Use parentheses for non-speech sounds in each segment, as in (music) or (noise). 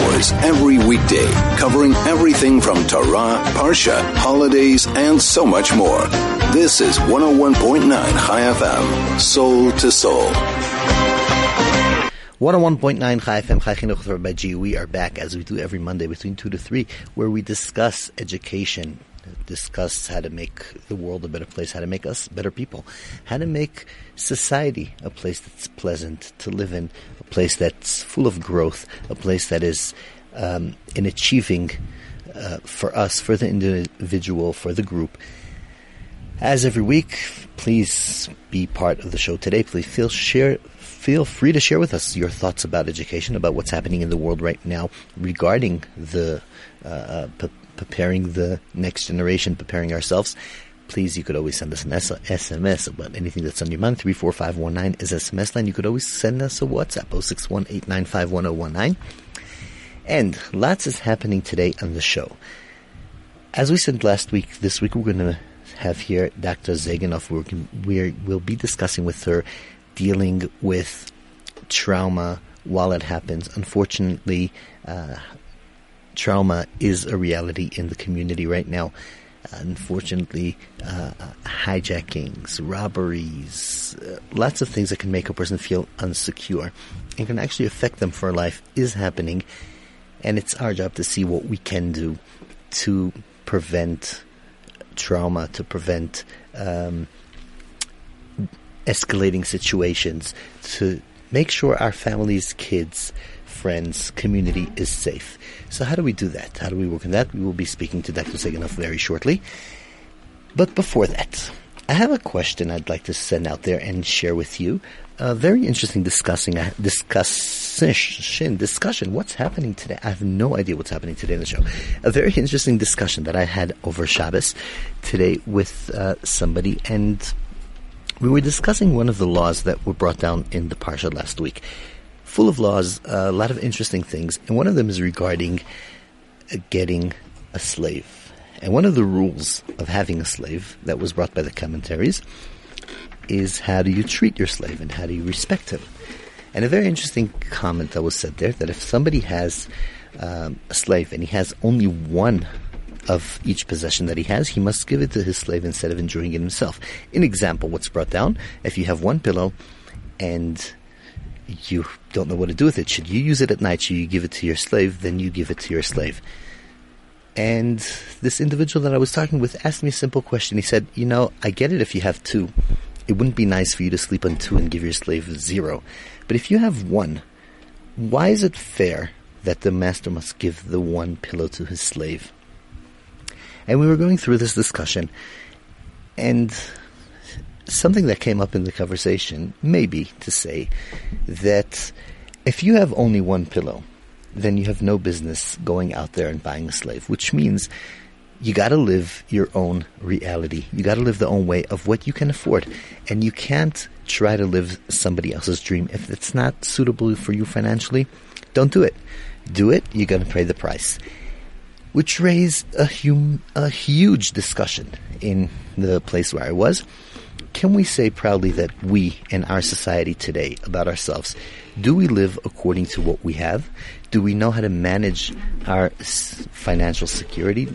hours every weekday, covering everything from Torah, Parsha, holidays, and so much more. This is 101.9 Chai FM, Soul to Soul. 101.9 Chai FM, Chai Chinuch by G. We are back as we do every Monday between 2 to 3, where we discuss education, discuss how to make the world a better place, how to make us better people, how to make society a place that's pleasant to live in, place that's full of growth, a place that is um, in achieving uh, for us, for the individual, for the group. As every week, please be part of the show today. Please feel share feel free to share with us your thoughts about education, about what's happening in the world right now regarding the uh, uh p- preparing the next generation, preparing ourselves. Please, you could always send us an SMS about anything that's on your mind. 34519 is SMS line. You could always send us a WhatsApp, 061 And lots is happening today on the show. As we said last week, this week we're going to have here Dr. Zeganoff. We're, we'll be discussing with her dealing with trauma while it happens. Unfortunately, uh, trauma is a reality in the community right now. Unfortunately, uh, hijackings, robberies, uh, lots of things that can make a person feel unsecure and can actually affect them for life is happening. And it's our job to see what we can do to prevent trauma, to prevent um, escalating situations, to make sure our families, kids, friends, community is safe. So how do we do that? How do we work on that? We will be speaking to Dr. Zeganoff very shortly. But before that, I have a question I'd like to send out there and share with you. A very interesting discussing uh, discussion discussion. What's happening today? I have no idea what's happening today in the show. A very interesting discussion that I had over Shabbos today with uh, somebody, and we were discussing one of the laws that were brought down in the parsha last week full of laws, a lot of interesting things, and one of them is regarding getting a slave. And one of the rules of having a slave that was brought by the commentaries is how do you treat your slave and how do you respect him? And a very interesting comment that was said there that if somebody has um, a slave and he has only one of each possession that he has, he must give it to his slave instead of enjoying it himself. In example, what's brought down, if you have one pillow and you don't know what to do with it. Should you use it at night? Should you give it to your slave? Then you give it to your slave. And this individual that I was talking with asked me a simple question. He said, You know, I get it if you have two. It wouldn't be nice for you to sleep on two and give your slave zero. But if you have one, why is it fair that the master must give the one pillow to his slave? And we were going through this discussion, and something that came up in the conversation may be to say that if you have only one pillow, then you have no business going out there and buying a slave, which means you got to live your own reality. You got to live the own way of what you can afford. And you can't try to live somebody else's dream. If it's not suitable for you financially, don't do it. Do it, you're going to pay the price. Which raised a, hum- a huge discussion in the place where I was can we say proudly that we in our society today about ourselves, do we live according to what we have? Do we know how to manage our financial security,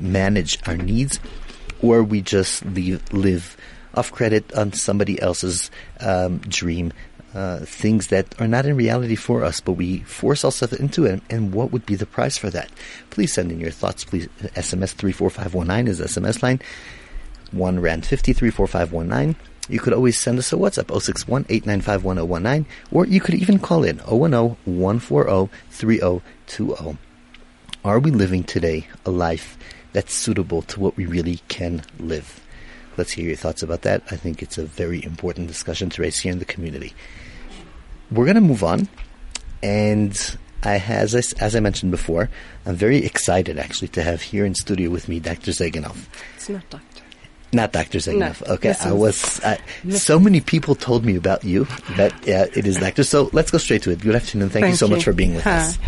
manage our needs, or we just leave, live off credit on somebody else's um, dream, uh, things that are not in reality for us, but we force ourselves into it. And what would be the price for that? Please send in your thoughts. Please SMS three four five one nine is SMS line. 1 Rand 534519. You could always send us a WhatsApp 061 895 or you could even call in 010 140 3020. Are we living today a life that's suitable to what we really can live? Let's hear your thoughts about that. I think it's a very important discussion to raise here in the community. We're going to move on, and I, as, I, as I mentioned before, I'm very excited actually to have here in studio with me Dr. Zeganoff. It's not Dr. Not Dr. Zeganoff. No, okay, I was. I, so many people told me about you that uh, it is Dr. So let's go straight to it. Good afternoon. Thank, Thank you so you. much for being with Hi. us.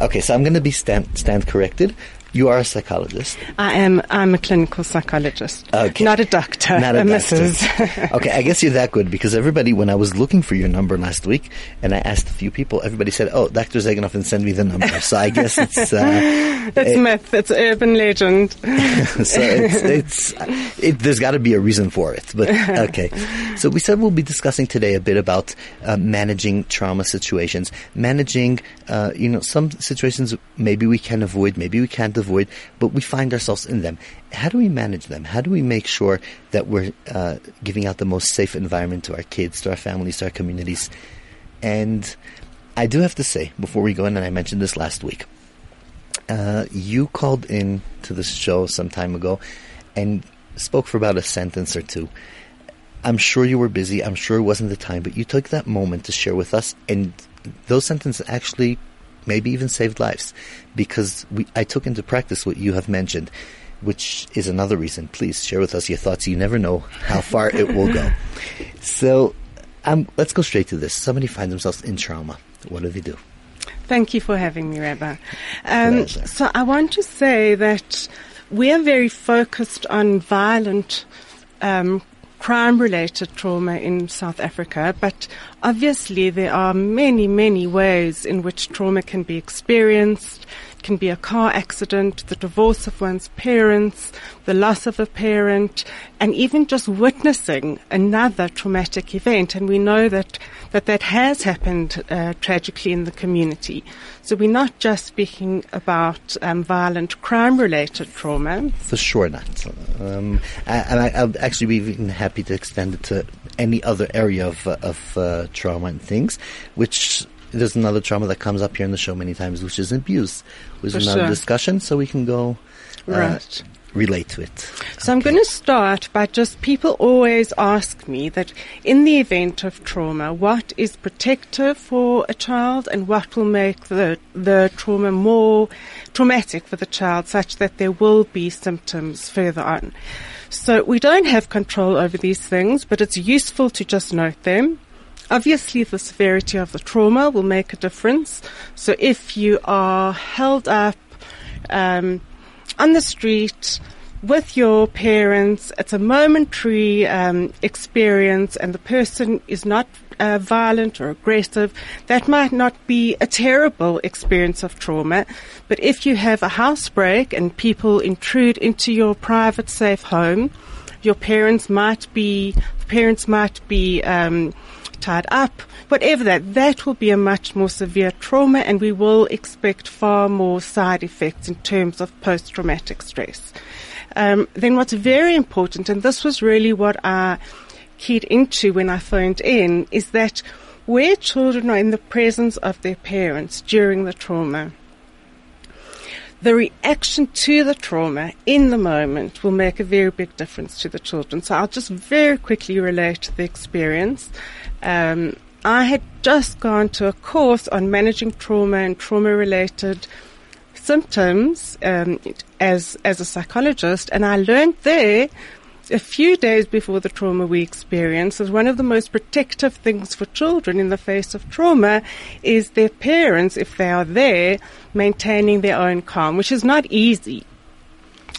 Okay, so I'm going to be stand, stand corrected. You are a psychologist. I am. I'm a clinical psychologist. Okay. Not a doctor. Not a, doctor. Mrs. (laughs) okay, I guess you're that good because everybody, when I was looking for your number last week, and I asked a few people, everybody said, "Oh, Dr. Zeganoff, send me the number." So I guess (laughs) it's uh, it's it, myth. It's urban legend. (laughs) so it's, it's it, there's got to be a reason for it. But okay, so we said we'll be discussing today a bit about uh, managing trauma situations, managing uh, you know some situations maybe we can avoid, maybe we can't avoid, but we find ourselves in them. How do we manage them? How do we make sure that we're uh, giving out the most safe environment to our kids, to our families, to our communities? And I do have to say, before we go in, and I mentioned this last week, uh, you called in to the show some time ago and spoke for about a sentence or two. I'm sure you were busy. I'm sure it wasn't the time, but you took that moment to share with us, and those sentences actually maybe even saved lives because we, I took into practice what you have mentioned, which is another reason. Please share with us your thoughts. You never know how far it will go. (laughs) So um, let's go straight to this. Somebody finds themselves in trauma. What do they do? Thank you for having me, Rabbi. Um, so I want to say that we are very focused on violent um, crime related trauma in South Africa, but obviously there are many, many ways in which trauma can be experienced. It can be a car accident, the divorce of one's parents, the loss of a parent, and even just witnessing another traumatic event. And we know that that, that has happened uh, tragically in the community. So we're not just speaking about um, violent crime-related trauma. For sure not. Um, and I, will actually be even happy to extend it to any other area of, of uh, trauma and things, which there's another trauma that comes up here in the show many times, which is abuse, is another sure. discussion. So we can go uh, right relate to it. So okay. I'm going to start by just people always ask me that in the event of trauma, what is protective for a child and what will make the, the trauma more traumatic for the child such that there will be symptoms further on. So we don't have control over these things, but it's useful to just note them. Obviously, the severity of the trauma will make a difference. So if you are held up, um, on the street with your parents. It's a momentary um, experience, and the person is not uh, violent or aggressive. That might not be a terrible experience of trauma, but if you have a housebreak and people intrude into your private, safe home, your parents might be parents might be um, tied up, whatever that, that will be a much more severe trauma and we will expect far more side effects in terms of post-traumatic stress. Um, then what's very important, and this was really what I keyed into when I phoned in, is that where children are in the presence of their parents during the trauma, the reaction to the trauma in the moment will make a very big difference to the children. So I'll just very quickly relate the experience. Um, I had just gone to a course on managing trauma and trauma related symptoms um, as as a psychologist, and I learned there a few days before the trauma we experience is one of the most protective things for children in the face of trauma is their parents, if they are there, maintaining their own calm, which is not easy.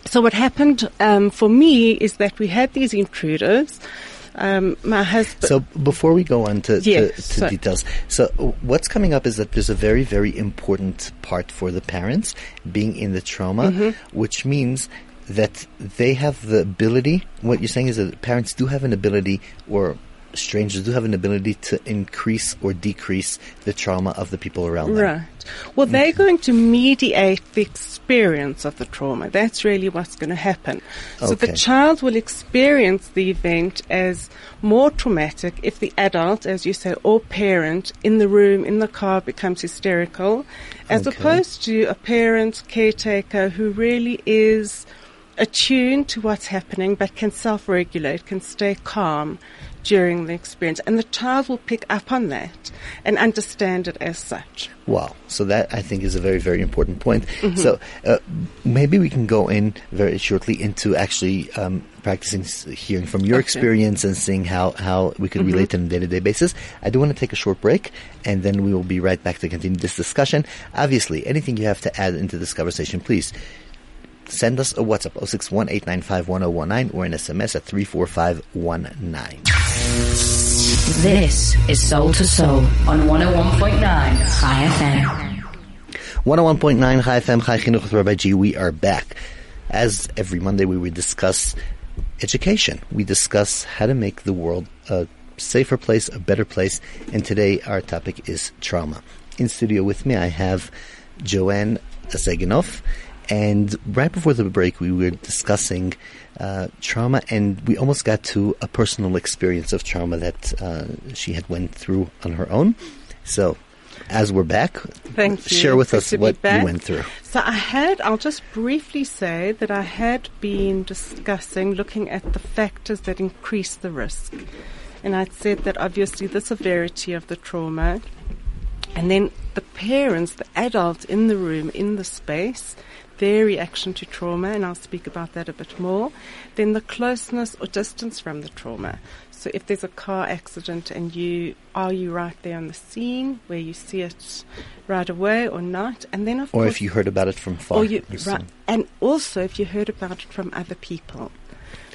So what happened um, for me is that we had these intruders um, my husband. So before we go on to, to, to details, so what's coming up is that there's a very, very important part for the parents being in the trauma, mm-hmm. which means that they have the ability. What you're saying is that parents do have an ability, or strangers do have an ability to increase or decrease the trauma of the people around them. Right. Well, they're going to mediate the experience of the trauma. That's really what's going to happen. So okay. the child will experience the event as more traumatic if the adult, as you say, or parent in the room, in the car becomes hysterical, as okay. opposed to a parent, caretaker who really is attuned to what's happening but can self-regulate, can stay calm during the experience. And the child will pick up on that and understand it as such. Wow. So that I think is a very, very important point. Mm-hmm. So uh, maybe we can go in very shortly into actually um, practicing hearing from your okay. experience and seeing how, how we could mm-hmm. relate on a day-to-day basis. I do want to take a short break and then we will be right back to continue this discussion. Obviously, anything you have to add into this conversation, please send us a WhatsApp 061 or an SMS at 34519. This is Soul to Soul on 101.9 Chai FM. 101.9 Chai FM, Chai Chinuch with Rabbi G. We are back. As every Monday, we would discuss education. We discuss how to make the world a safer place, a better place. And today, our topic is trauma. In studio with me, I have Joanne Zeganov. And right before the break, we were discussing uh, trauma, and we almost got to a personal experience of trauma that uh, she had went through on her own. So, as we're back, Thank you. share with us what you went through. So I had, I'll just briefly say that I had been discussing, looking at the factors that increase the risk. And I'd said that obviously the severity of the trauma, and then the parents, the adults in the room, in the space, their reaction to trauma, and I'll speak about that a bit more. Then the closeness or distance from the trauma. So if there's a car accident and you are you right there on the scene where you see it right away or not, and then of course Or course if you heard about it from far. or you, right, and also if you heard about it from other people.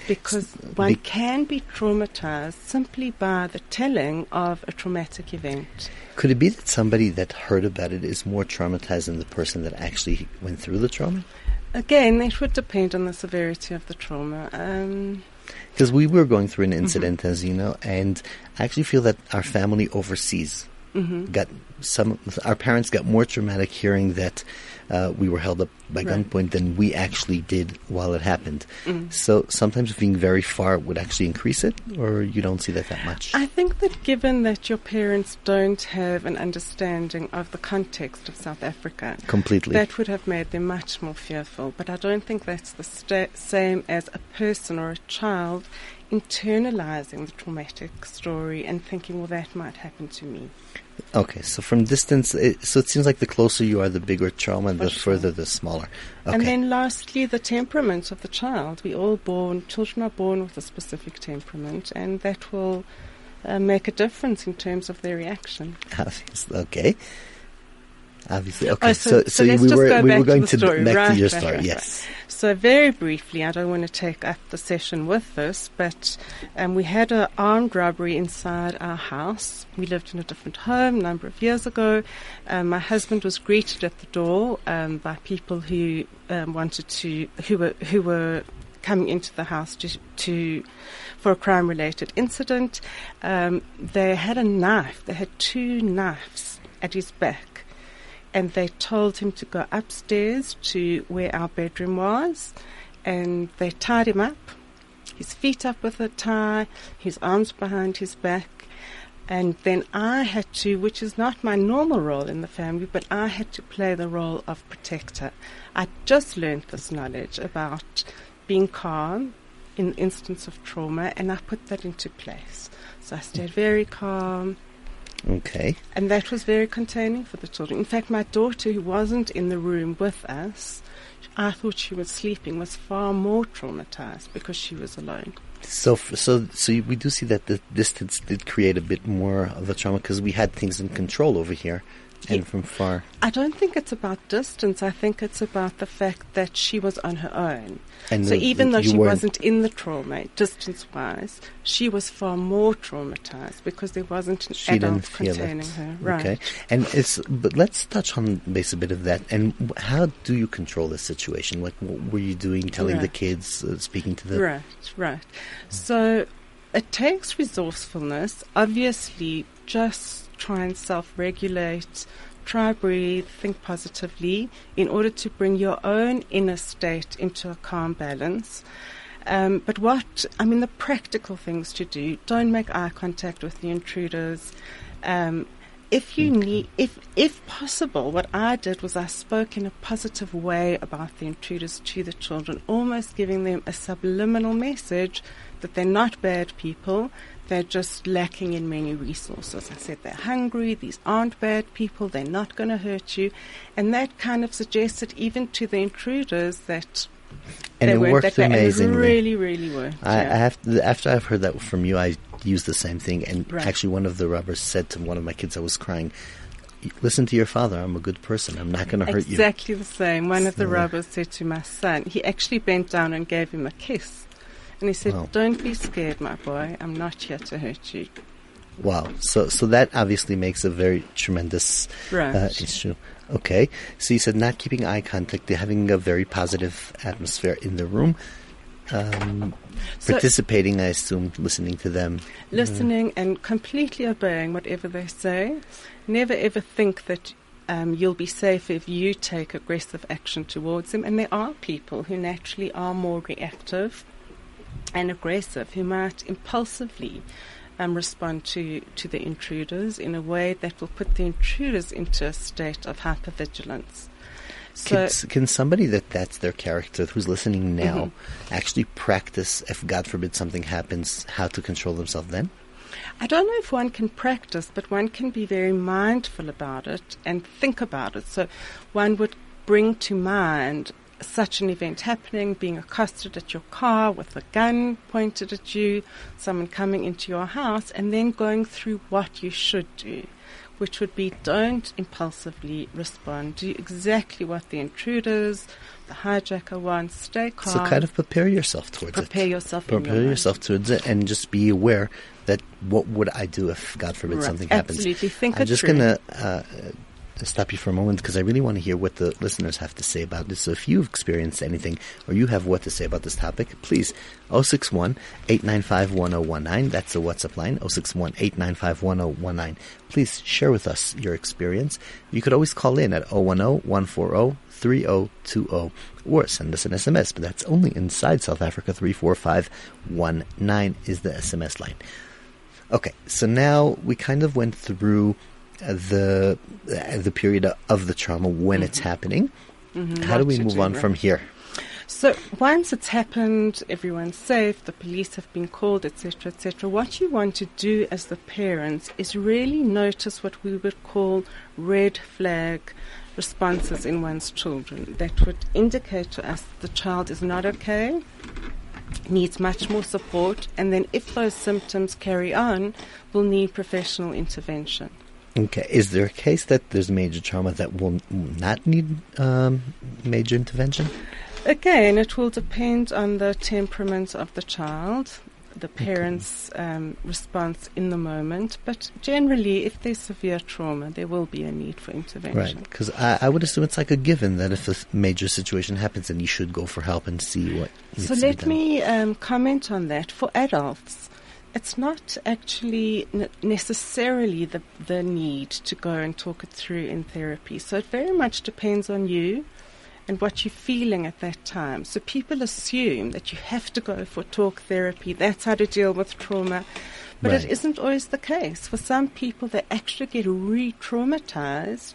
Because one can be traumatized simply by the telling of a traumatic event. Could it be that somebody that heard about it is more traumatized than the person that actually went through the trauma? Again, it would depend on the severity of the trauma. Um, Because we were going through an Mm-hmm. incident, as you know, and I actually feel that our family overseas Mm-hmm. got some. Our parents got more traumatic hearing that uh, we were held up by Right. gunpoint than we actually did while it happened. Mm. So sometimes being very far would actually increase it, or you don't see that that much. I think that given that your parents don't have an understanding of the context of South Africa, Completely. that would have made them much more fearful. But I don't think that's the sta- same as a person or a child internalizing the traumatic story and thinking, well, that might happen to me. Okay, so from distance, it, so it seems like the closer you are, the bigger trauma, and For the sure. further, the smaller. Okay. And then lastly, the temperament of the child. We all born, children are born with a specific temperament, and that will uh, make a difference in terms of their reaction. (laughs) Okay. Obviously, okay. Oh, so, so- so let's we just were go we back were to going to, story. back to your right, story. right, yes. So very briefly, I don't want to take up the session with this, but um, we had an armed robbery inside our house. We lived in a different home a number of years ago. Um, my husband was greeted at the door um, by people who um, wanted to, who were who were coming into the house to, to for a crime-related incident. Um, they had a knife. They had two knives at his back and they told him to go upstairs to where our bedroom was, and they tied him up, his feet up with a tie, his arms behind his back, and then I had to, which is not my normal role in the family, but I had to play the role of protector. I just learned this knowledge about being calm in instance of trauma, and I put that into place. So I stayed very calm. Okay. And that was very containing for the children. In fact, my daughter, who wasn't in the room with us, I thought she was sleeping, was far more traumatized because she was alone. So, so, so we do see that the distance did create a bit more of a trauma because we had things in control over here, and from far. I don't think it's about distance. I think it's about the fact that she was on her own. And so the- even though she wasn't in the trauma, distance-wise, she was far more traumatized because there wasn't an She adult containing it. her. Right. Okay. And it's, but let's touch on base a bit of that. And how do you control this situation? Like, what were you doing? Telling the kids, uh, speaking to the. Right, right. So it takes resourcefulness. Obviously, just try and self regulate, try breathe, think positively in order to bring your own inner state into a calm balance. Um, but what, I mean, the practical things to do don't make eye contact with the intruders. Um, if you need, if if possible, what I did was I spoke in a positive way about the intruders to the children, almost giving them a subliminal message that they're not bad people. They're just lacking in many resources. I said they're hungry. These aren't bad people. They're not going to hurt you, and that kind of suggested even to the intruders that And they it weren't worked. Amazingly. really, really worked. I, I have to, after I've heard that from you, I used the same thing. And Right. actually, one of the robbers said to one of my kids, I was crying, listen to your father. I'm a good person. I'm not going to hurt you. Exactly the same. One of the robbers said to my son, he actually bent down and gave him a kiss. And he said, Wow. Don't be scared, my boy. I'm not here to hurt you. Wow. So so that obviously makes a very tremendous Right. uh, issue. Okay. So you said not keeping eye contact, they're having a very positive atmosphere in the room. Um, So- participating, I assume, listening to them. listening and completely obeying whatever they say. Never ever think that um, you'll be safe if you take aggressive action towards them. And there are people who naturally are more reactive and aggressive who might impulsively um, respond to, to the intruders in a way that will put the intruders into a state of hypervigilance. So, Can, can somebody that that's their character who's listening now Mm-hmm. actually practice, if God forbid something happens, how to control themselves then? I don't know if one can practice, but one can be very mindful about it and think about it. So one would bring to mind such an event happening, being accosted at your car with a gun pointed at you, someone coming into your house, and then going through what you should do, which would be don't impulsively respond. Do exactly what the intruders, the hijacker wants. Stay calm. So kind of prepare yourself towards prepare it. yourself. in your Prepare mind. yourself towards it, and just be aware that what would I do if God forbid Right. something happens. Absolutely. Think I'm just gonna uh, stop you for a moment because I really want to hear what the listeners have to say about this. So if you've experienced anything or you have what to say about this topic, please 061 895 1019. That's the WhatsApp line 061 895 1019. Please share with us your experience. You could always call in at 010 140 3020 or send us an SMS, but that's only inside South Africa. 34519 is the SMS line. Okay, so now we kind of went through the the period of the trauma when it's happening. How do Mm-hmm. We move on right. from here? So once it's happened, everyone's safe, the police have been called, etc., etc. What you want to do as the parents is really notice what we would call red flag responses in one's children that would indicate to us the child is not okay, needs much more support, and then if those symptoms carry on, will need professional intervention. Okay, is there a case that there's major trauma that will not need um, major intervention? Again, it will depend on the temperament of the child, the parent's um, response in the moment, but generally, if there's severe trauma, there will be a need for intervention. Right, because I, I would assume it's like a given that if a major situation happens, then you should go for help and see what needs So to be let me um, comment on that. For adults, it's not actually necessarily the, the need to go and talk it through in therapy. So it very much depends on you and what you're feeling at that time. So people assume that you have to go for talk therapy. That's how to deal with trauma. But Right. it isn't always the case. For some people, they actually get re-traumatized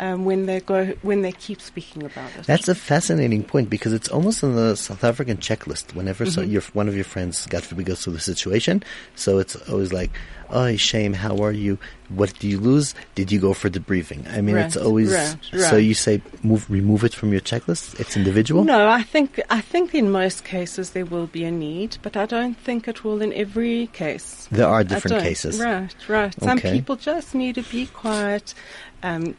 um, when they go when they keep speaking about it. That's a fascinating point because it's almost on the South African checklist. Whenever Mm-hmm. your one of your friends, God forbid, goes through the situation, so it's always like, "Oh, shame. How are you? What did you lose? Did you go for debriefing?" I mean, it's always right, so. right. You say move, remove it from your checklist. It's individual. No, I think I think in most cases there will be a need, but I don't think it will in every case. There are different cases. Right, right. Some Okay. people just need to be quiet, um,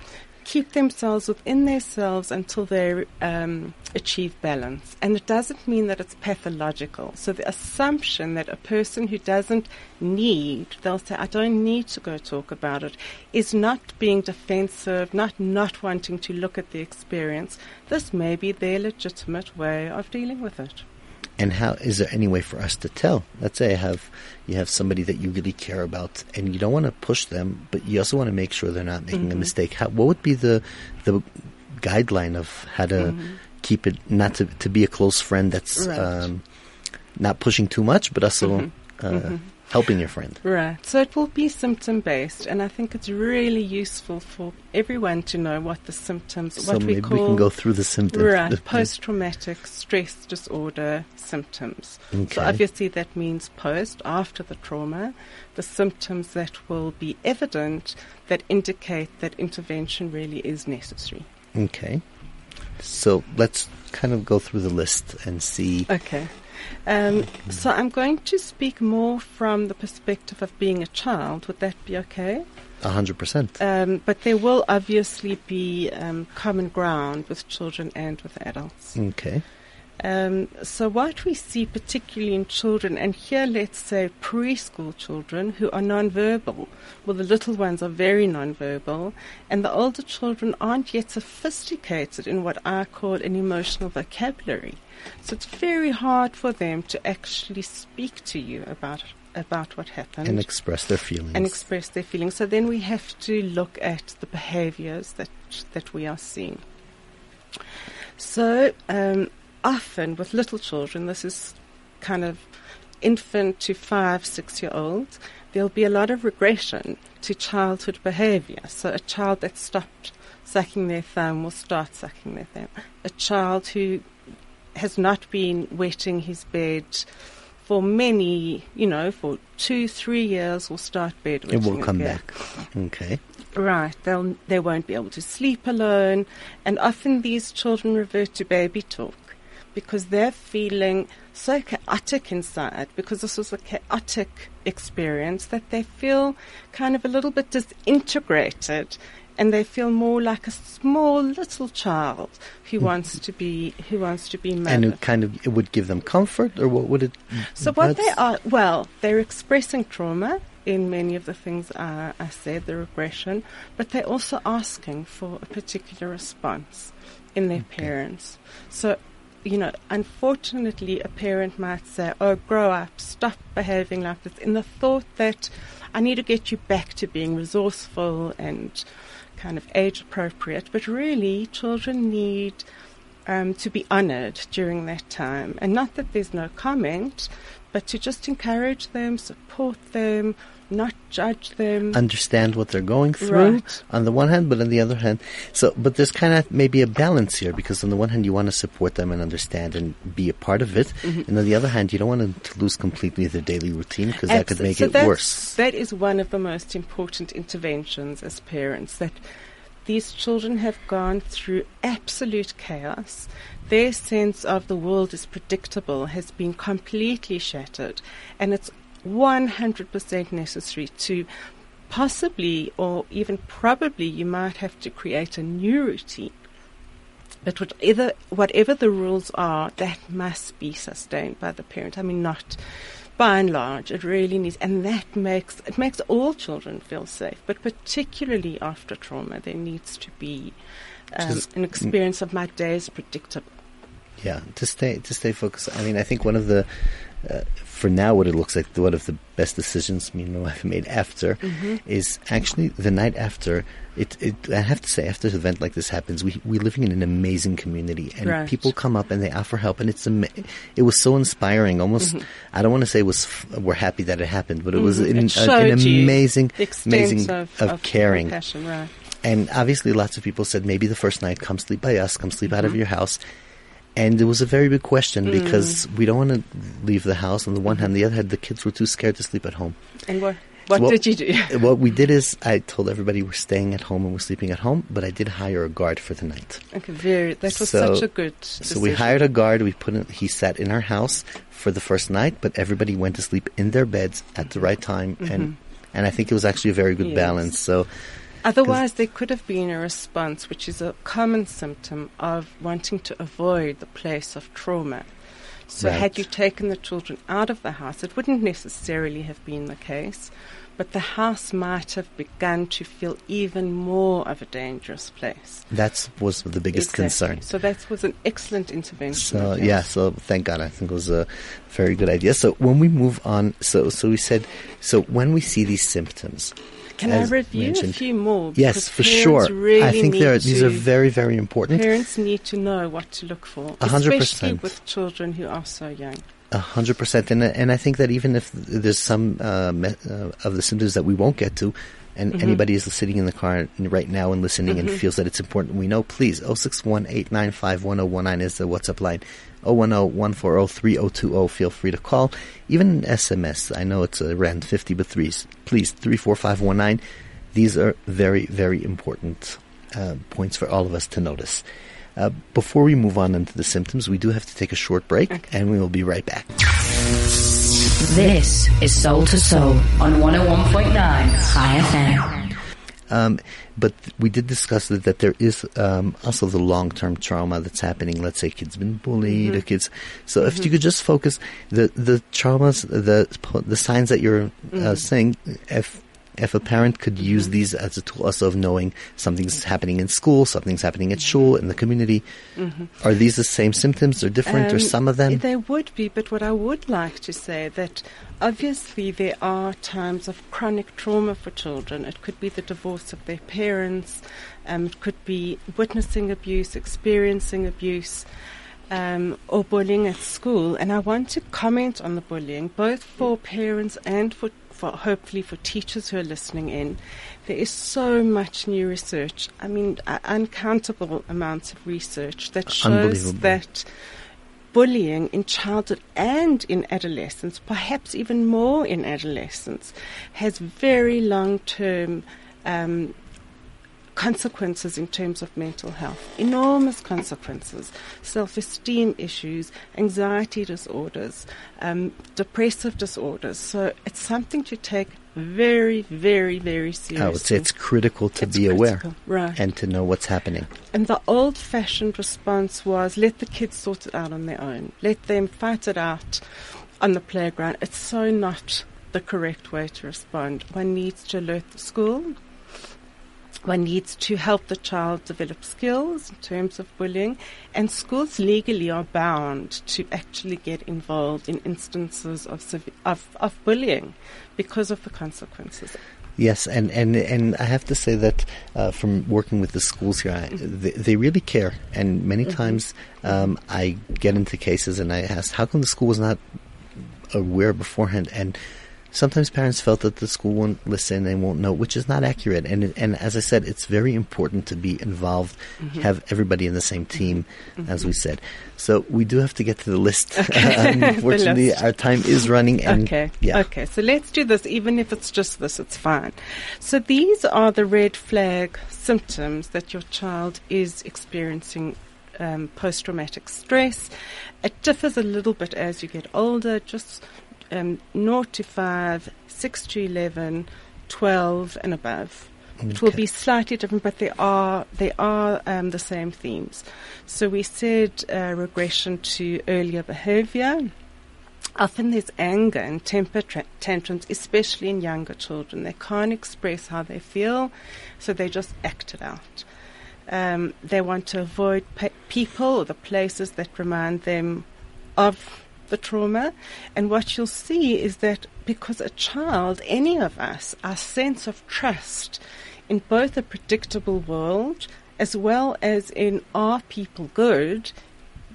keep themselves within themselves until they um, achieve balance. And it doesn't mean that it's pathological. So the assumption that a person who doesn't need, they'll say, I don't need to go talk about it, is not being defensive, not not wanting to look at the experience. This may be their legitimate way of dealing with it. And how is there any way for us to tell? Let's say I have you have somebody that you really care about, and you don't want to push them, but you also want to make sure they're not making a Mm-hmm. mistake. How, what would be the the guideline of how to keep it not to to be a close friend that's Mm-hmm. Right. um, not pushing too much, but also uh, helping your friend? Right. So it will be symptom based, and I think it's really useful for everyone to know what the symptoms, So what we maybe call we can go through the symptoms. right post traumatic stress disorder symptoms. Okay. So obviously that means post after the trauma, the symptoms that will be evident that indicate that intervention really is necessary. Okay. So let's kind of go through the list and see. Okay. Um, so I'm going to speak more from the perspective of being a child. Would that be okay? A hundred percent. Um, but there will obviously be um, common ground with children and with adults. Okay. Um, so what we see particularly in children, and here let's say preschool children who are nonverbal, well the little ones are very nonverbal, and the older children aren't yet sophisticated in what I call an emotional vocabulary. So it's very hard for them to actually speak to you about about what happened And express their feelings. and express their feelings. So then we have to look at the behaviors that that we are seeing. So um, often with little children, this is kind of infant to five, six year old, there'll be a lot of regression to childhood behavior. So a child that stopped sucking their thumb will start sucking their thumb. A child who has not been wetting his bed for many, you know, for two, three years will start bedwetting. it will come again. back. Okay. Right, they'll they won't be able to sleep alone, and often these children revert to baby talk because they're feeling so chaotic inside because this was a chaotic experience that they feel kind of a little bit disintegrated and they feel more like a small little child who mm. wants to be who wants to be And mothered. it kind of it would give them comfort, or what would it? So what they are, well, they're expressing trauma in many of the things I, I said, the regression, but they're also asking for a particular response in their parents. So, you know, unfortunately, a parent might say, "Oh, grow up, stop behaving like this," in the thought that I need to get you back to being resourceful and kind of age appropriate. But really, children need um, to be honoured during that time. And not that there's no comment, but to just encourage them, support them, not judge them. understand what they're going through Right. on the one hand, but on the other hand, so but there's kind of maybe a balance here because on the one hand you want to support them and understand and be a part of it, Mm-hmm. and on the other hand you don't want them to lose completely their daily routine because that could make so it worse. That is one of the most important interventions as parents that these children have gone through absolute chaos. Their sense of the world is predictable has been completely shattered, and it's 100% necessary to possibly or even probably you might have to create a new routine. But whatever, whatever the rules are, that must be sustained by the parent. I mean, not by and large. It really needs, and that makes it makes all children feel safe. But particularly after trauma, there needs to be um, an experience of my day is predictable. Yeah, to stay to stay focused. I mean, I think one of the uh, for now what it looks like one of the best decisions me and my wife made after Mm-hmm. is actually the night after. It, it I have to say after an event like this happens, we we're living in an amazing community, and Right. people come up and they offer help, and it's ama- it was so inspiring. Almost, Mm-hmm. I don't want to say was f- we're happy that it happened, but it was Mhm. an, It an amazing, amazing of, of caring. compassion, right? And obviously, lots of people said maybe the first night, come sleep by us, come sleep out of Mm-hmm. your house. And it was a very big question Mm. because we don't want to leave the house on the one hand. The other hand, the kids were too scared to sleep at home. And what what Well- did you do? (laughs) what we did is I told everybody we're staying at home and we're sleeping at home, but I did hire a guard for the night. okay, very. That was So- such a good. So we hired a guard. We put in, he sat in our house for the first night, but everybody went to sleep in their beds at the right time, and and I think it was actually a very good Yes. balance. So Otherwise, there could have been a response, which is a common symptom of wanting to avoid the place of trauma. So, Right. had you taken the children out of the house, it wouldn't necessarily have been the case, but the house might have begun to feel even more of a dangerous place. that was the biggest Exactly. concern. So, that was an excellent intervention. So yeah, so thank God, I think it was a very good idea. So when we move on, so so we said, so when we see these symptoms, Can I review mentioned- a few more? yes, for sure. Really I think they're, these are very very important. Parents need to know what to look for, A hundred especially percent. with children who are so young. A hundred percent, and and I think that even if there's some uh, me- uh, of the symptoms that we won't get to, and Mm-hmm. anybody is sitting in the car right now and listening and feels that it's important, we know. Please, 061-895-1019 is the WhatsApp line. 010-140-3020. Feel free to call, even an SMS. I know it's around fifty, but threes. Please, three four five one nine. These are very very important uh, points for all of us to notice. Uh, before we move on into the symptoms, we do have to take a short break, and we will be right back. This is Soul to Soul on 101.9 Chai FM. Um, but we did discuss that, that there is um, also the long term trauma that's happening. Let's say kids been bullied, Mm-hmm. kid's. So if you could just focus the the traumas, the the signs that you're Mm-hmm. uh, saying, if if a parent could use these as a tool also of knowing something's happening in school, something's happening at school, in the community, are these the same symptoms or different, or Um, some of them? They would be, but what I would like to say that obviously there are times of chronic trauma for children. It could be the divorce of their parents, um, it could be witnessing abuse, experiencing abuse. Um, or bullying at school, and I want to comment on the bullying, both for parents and for, for hopefully for teachers who are listening in. There is so much new research. I mean, uh, uncountable amounts of research that shows that bullying in childhood and in adolescence, perhaps even more in adolescence, has very long term um, consequences in terms of mental health. Enormous consequences. Self esteem issues, anxiety disorders, um, depressive disorders. So it's something to take very, very, very seriously. I would say it's critical to It's be aware right. and to know what's happening. And the old fashioned response was let the kids sort it out on their own. Let them fight it out on the playground. It's so not the correct way to respond. One needs to alert the school. One needs to help the child develop skills in terms of bullying, and schools legally are bound to actually get involved in instances of, of, of bullying because of the consequences. Yes, and, and, and I have to say that uh, from working with the schools here, I, they, they really care. And many times um, I get into cases and I ask, how come the school was not aware beforehand? And sometimes parents felt that the school won't listen and won't know, which is not accurate. And and as I said, it's very important to be involved, have everybody in the same team, as we said. So we do have to get to the list. (laughs) Unfortunately, list. our time is running. And Okay. Yeah. Okay. So let's do this. Even if it's just this, it's fine. So these are the red flag symptoms that your child is experiencing um, post-traumatic stress. It differs a little bit as you get older. Just um, 0 to 5, 6 to 11, 12 and above. It will be slightly different, but they are they are um, the same themes. So we said uh, regression to earlier behaviour. Often there's anger and temper tra- tantrums, especially in younger children. They can't express how they feel, so they just act it out. Um, they want to avoid pe- people or the places that remind them of the trauma. And what you'll see is that because a child, any of us, our sense of trust in both a predictable world as well as in are people good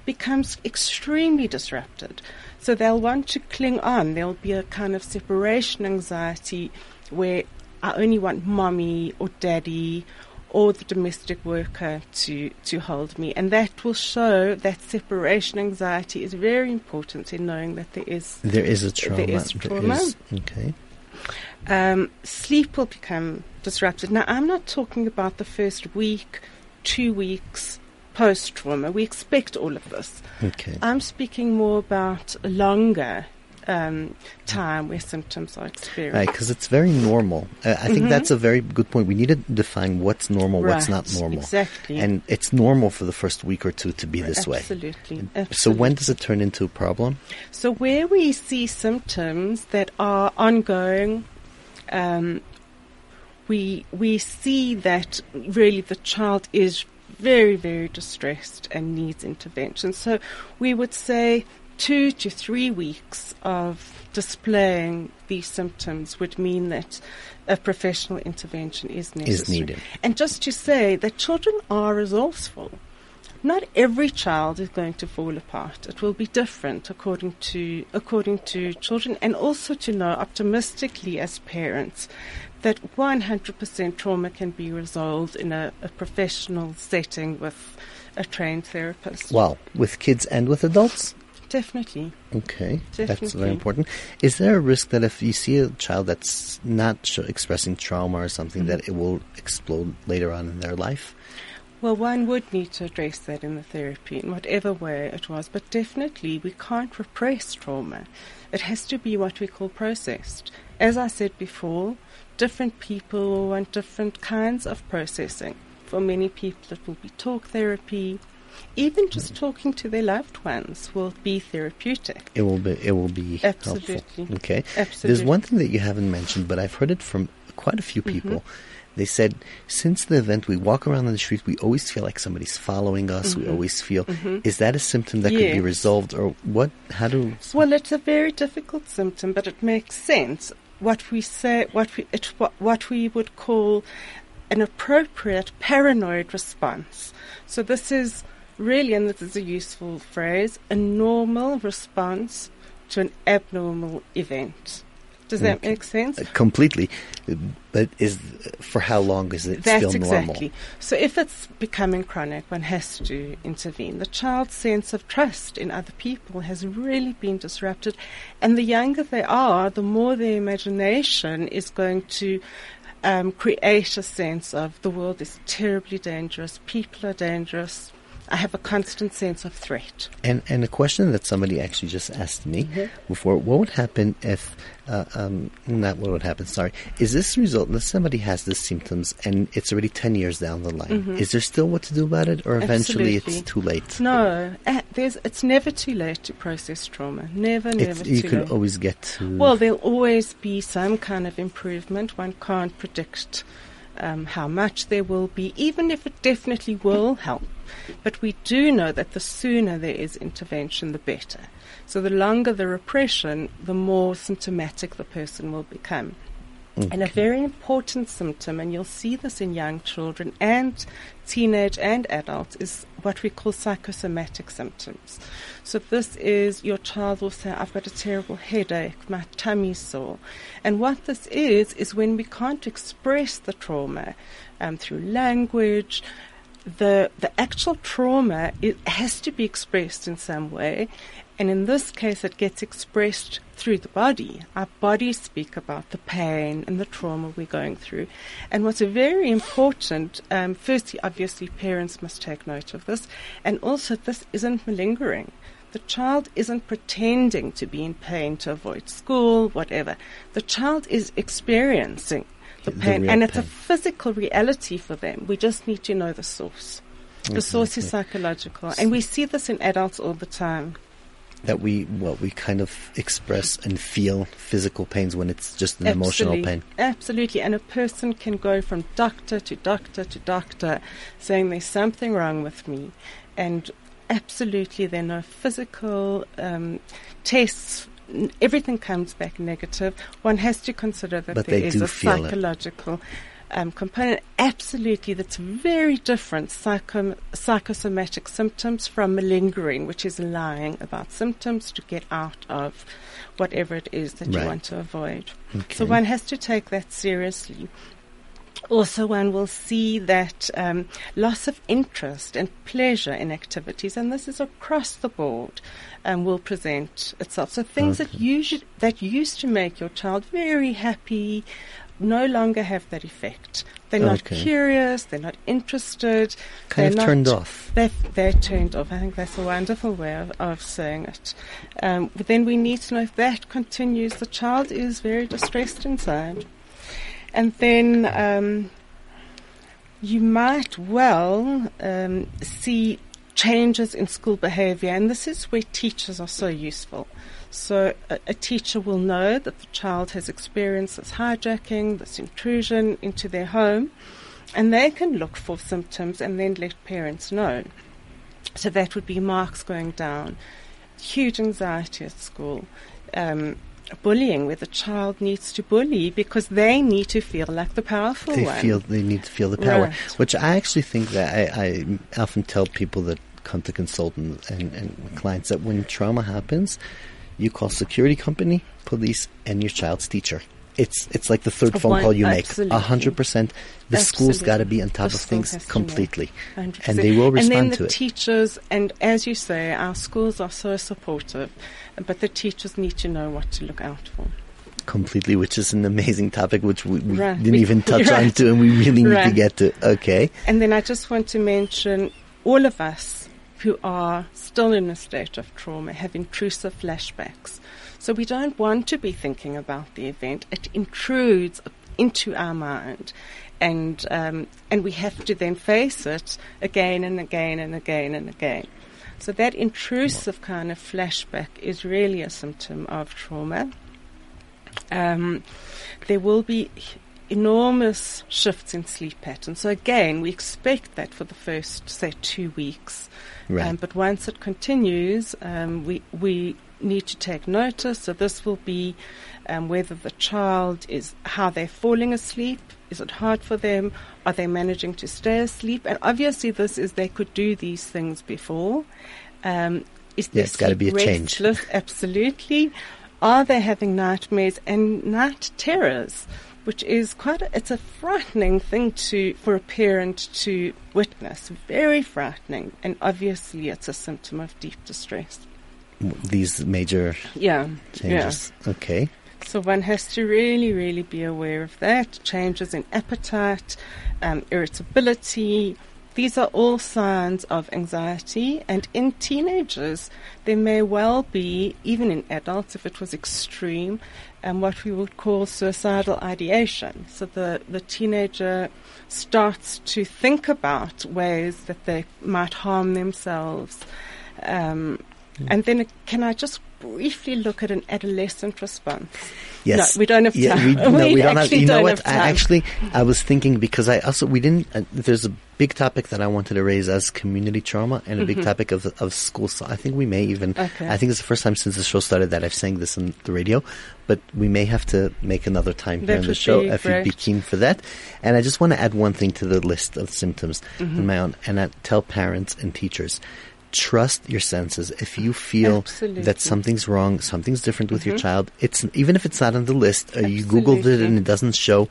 becomes extremely disrupted. So they'll want to cling on. There'll be a kind of separation anxiety where I only want mommy or daddy or the domestic worker to, to hold me. And that will show that separation anxiety is very important in knowing that there is There is a trauma. There is trauma. okay. um, sleep will become disrupted. Now, I'm not talking about the first week, two weeks post trauma. We expect all of this. Okay. I'm speaking more about longer um, time where symptoms are experienced. Right, because it's very normal. Uh, I think that's a very good point. We need to define what's normal, what's not normal. exactly. And it's normal for the first week or two to be this way. Absolutely. So when does it turn into a problem? So where we see symptoms that are ongoing, um, we we see that really the child is very very distressed and needs intervention. So we would say two to three weeks of displaying these symptoms would mean that a professional intervention is necessary. needed. And just to say that children are resourceful. Not every child is going to fall apart. It will be different according to according to children, and also to know optimistically as parents that 100% trauma can be resolved in a, a professional setting with a trained therapist. Well, with kids and with adults? Definitely. Okay, that's very important. Is there a risk that if you see a child that's not sh- expressing trauma or something, Mm-hmm. that it will explode later on in their life? Well, one would need to address that in the therapy in whatever way it was, but definitely we can't repress trauma. It has to be what we call processed. As I said before, different people want different kinds of processing. For many people, it will be talk therapy. Even just talking to their loved ones will be therapeutic. It will be. It will be Absolutely. helpful. Okay. Absolutely. There's one thing that you haven't mentioned, but I've heard it from quite a few Mm-hmm. people. They said since the event, we walk around on the street, we always feel like somebody's following us. Mm-hmm. We always feel. Is that a symptom that could be resolved, or what? How do? Well, it's a very difficult symptom, but it makes sense. What we say, what we, it, what, what we would call an appropriate paranoid response. So this is really, and this is a useful phrase, a normal response to an abnormal event. Does that Okay. make sense? Uh, completely, but is for how long is it That's still normal? exactly. So if it's becoming chronic, one has to intervene. The child's sense of trust in other people has really been disrupted, and the younger they are, the more their imagination is going to um, create a sense of the world is terribly dangerous, people are dangerous. I have a constant sense of threat. And and a question that somebody actually just asked me Mm-hmm. before: What would happen if, uh, um, not what would happen? Sorry, is this result that somebody has these symptoms and it's already ten years down the line? Is there still what to do about it, or eventually Mm-hmm. Absolutely. it's too late? No, uh, there's, it's never too late to process trauma. Never, It's, never you too can late. always get to. Well, there'll always be some kind of improvement. One can't predict um, how much there will be, even if it definitely will help. But we do know that the sooner there is intervention, the better. So the longer the repression, the more symptomatic the person will become. And a very important symptom, and you'll see this in young children and teenage and adults, is what we call psychosomatic symptoms. So this is your child will say, I've got a terrible headache, my tummy's sore. And what this is, is when we can't express the trauma um, through language, the the actual trauma it has to be expressed in some way, and in this case, it gets expressed through the body. Our bodies speak about the pain and the trauma we're going through. And what's very important, um, firstly, obviously, parents must take note of this, and also this isn't malingering. The child isn't pretending to be in pain to avoid school, whatever. The child is experiencing the The pain, and it's a physical reality for them. We just need to know the source. The source is psychological, and we see this in adults all the time. That we what we kind of express and feel physical pains when it's just an emotional pain. Absolutely, and a person can go from doctor to doctor to doctor saying there's something wrong with me, and absolutely there are no physical um, tests. Everything comes back negative. One has to consider that But there is a feel it. Um, component. Absolutely, that's very different psycho- psychosomatic symptoms from malingering, which is lying about symptoms to get out of whatever it is that Right. you want to avoid. Okay. So one has to take that seriously. Also, one will see that um, loss of interest and pleasure in activities, and this is across the board, um, will present itself. So things that usually that used to make your child very happy no longer have that effect. They're not Okay. curious. They're not interested. Kind they're turned not- off. They're, they're turned off. I think that's a wonderful way of, of saying it. Um, but then we need to know if that continues. The child is very distressed inside. And then um, you might well um, see changes in school behavior, and this is where teachers are so useful. So a, a teacher will know that the child has experienced this hijacking, this intrusion into their home, and they can look for symptoms and then let parents know. So that would be marks going down, huge anxiety at school, um, bullying where the child needs to bully because they need to feel like the powerful they one. feel they need to feel the power, Right. which I actually think that I, I often tell people that come to consultants and, and clients that when trauma happens, you call security company, police, and your child's teacher. It's it's like the third phone One- call you make. absolutely. A hundred percent. The school's Absolutely. got to be on top The of things to completely, and they will And respond then the to it. teachers, and as you say, our schools are so supportive, but the teachers need to know what to look out for. completely, which is an amazing topic, which we, we Right. didn't even (laughs) touch right. on to, and we really need to get to. Okay. And then I just want to mention all of us who are still in a state of trauma have intrusive flashbacks. So we don't want to be thinking about the event. It intrudes into our mind. And, um, and we have to then face it again and again and again and again. So that intrusive kind of flashback is really a symptom of trauma. Um, there will be enormous shifts in sleep patterns. So again, we expect that for the first, say, two weeks. Right. Um, but once it continues, um, we we need to take notice. So this will be um, whether the child is how they're falling asleep. Is it hard for them? Are they managing to stay asleep? And obviously, this is they could do these things before. Um, is yeah, it's gotta be a change. Absolutely. Are they having nightmares and night terrors? Which is quite a, it's a frightening thing to for a parent to witness. Very frightening, and obviously it's a symptom of deep distress. These major Yeah, changes. Okay. So one has to really, really be aware of that. Changes in appetite, um, irritability. These are all signs of anxiety, and in teenagers, there may well be, even in adults, if it was extreme, um, what we would call suicidal ideation. So the, the teenager starts to think about ways that they might harm themselves. Um, and then, can I just briefly look at an adolescent response? Yes. No, we don't have Yeah, time. we, no, we (laughs) don't have. You know what? I actually, I was thinking because I also we didn't. Uh, there's a big topic that I wanted to raise as community trauma and a big topic of of school. So I think we may even. Mm-hmm. Okay. I think it's the first time since the show started that I've sang this on the radio, but we may have to make another time here That on the show if you'd be keen for that. And I just want to add one thing to the list of symptoms Mm-hmm. on my own, and I tell parents and teachers. Trust your senses. If you feel Absolutely. that something's wrong, something's different with your child, it's even if it's not on the list, or you googled it and it doesn't show.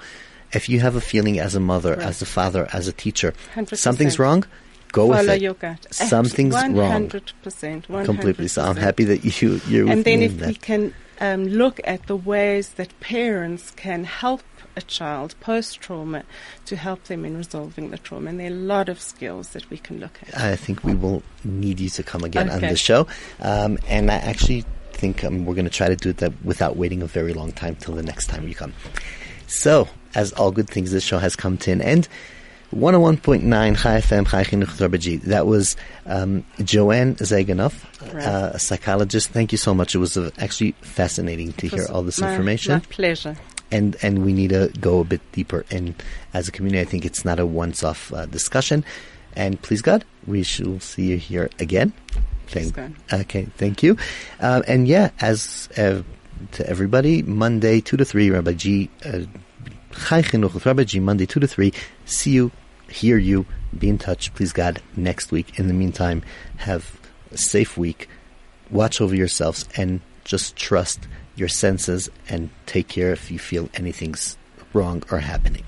If you have a feeling as a mother, Right. as a father, as a teacher, 100%. something's wrong, go with it. your gut. Something's One wrong. hundred percent. Completely. So I'm happy that you you're And then if in we can um, look at the ways that parents can help a child post trauma to help them in resolving the trauma, and there are a lot of skills that we can look at. I think we will need you to come again on the show. Um, and I actually think um, we're going to try to do that without waiting a very long time till the next time you come. So, as all good things, this show has come to an end. 101.9 Chai FM, Chai Chinuch. That was um, Joanne Zaganov, Right. uh, a psychologist. Thank you so much. It was uh, actually fascinating to hear all this my- information My pleasure. and and we need to go a bit deeper. And as a community, I think it's not a once-off uh, discussion. And please God, we shall see you here again. Thank, God. okay, thank you. Uh, and yeah, as uh, to everybody, Monday two to three, Rabbi G, uh, Chai Chinuch with Rabbi G, Monday two to three. See you, hear you, be in touch. Please God, next week. In the meantime, have a safe week. Watch over yourselves and just trust your senses and take care if you feel anything's wrong or happening.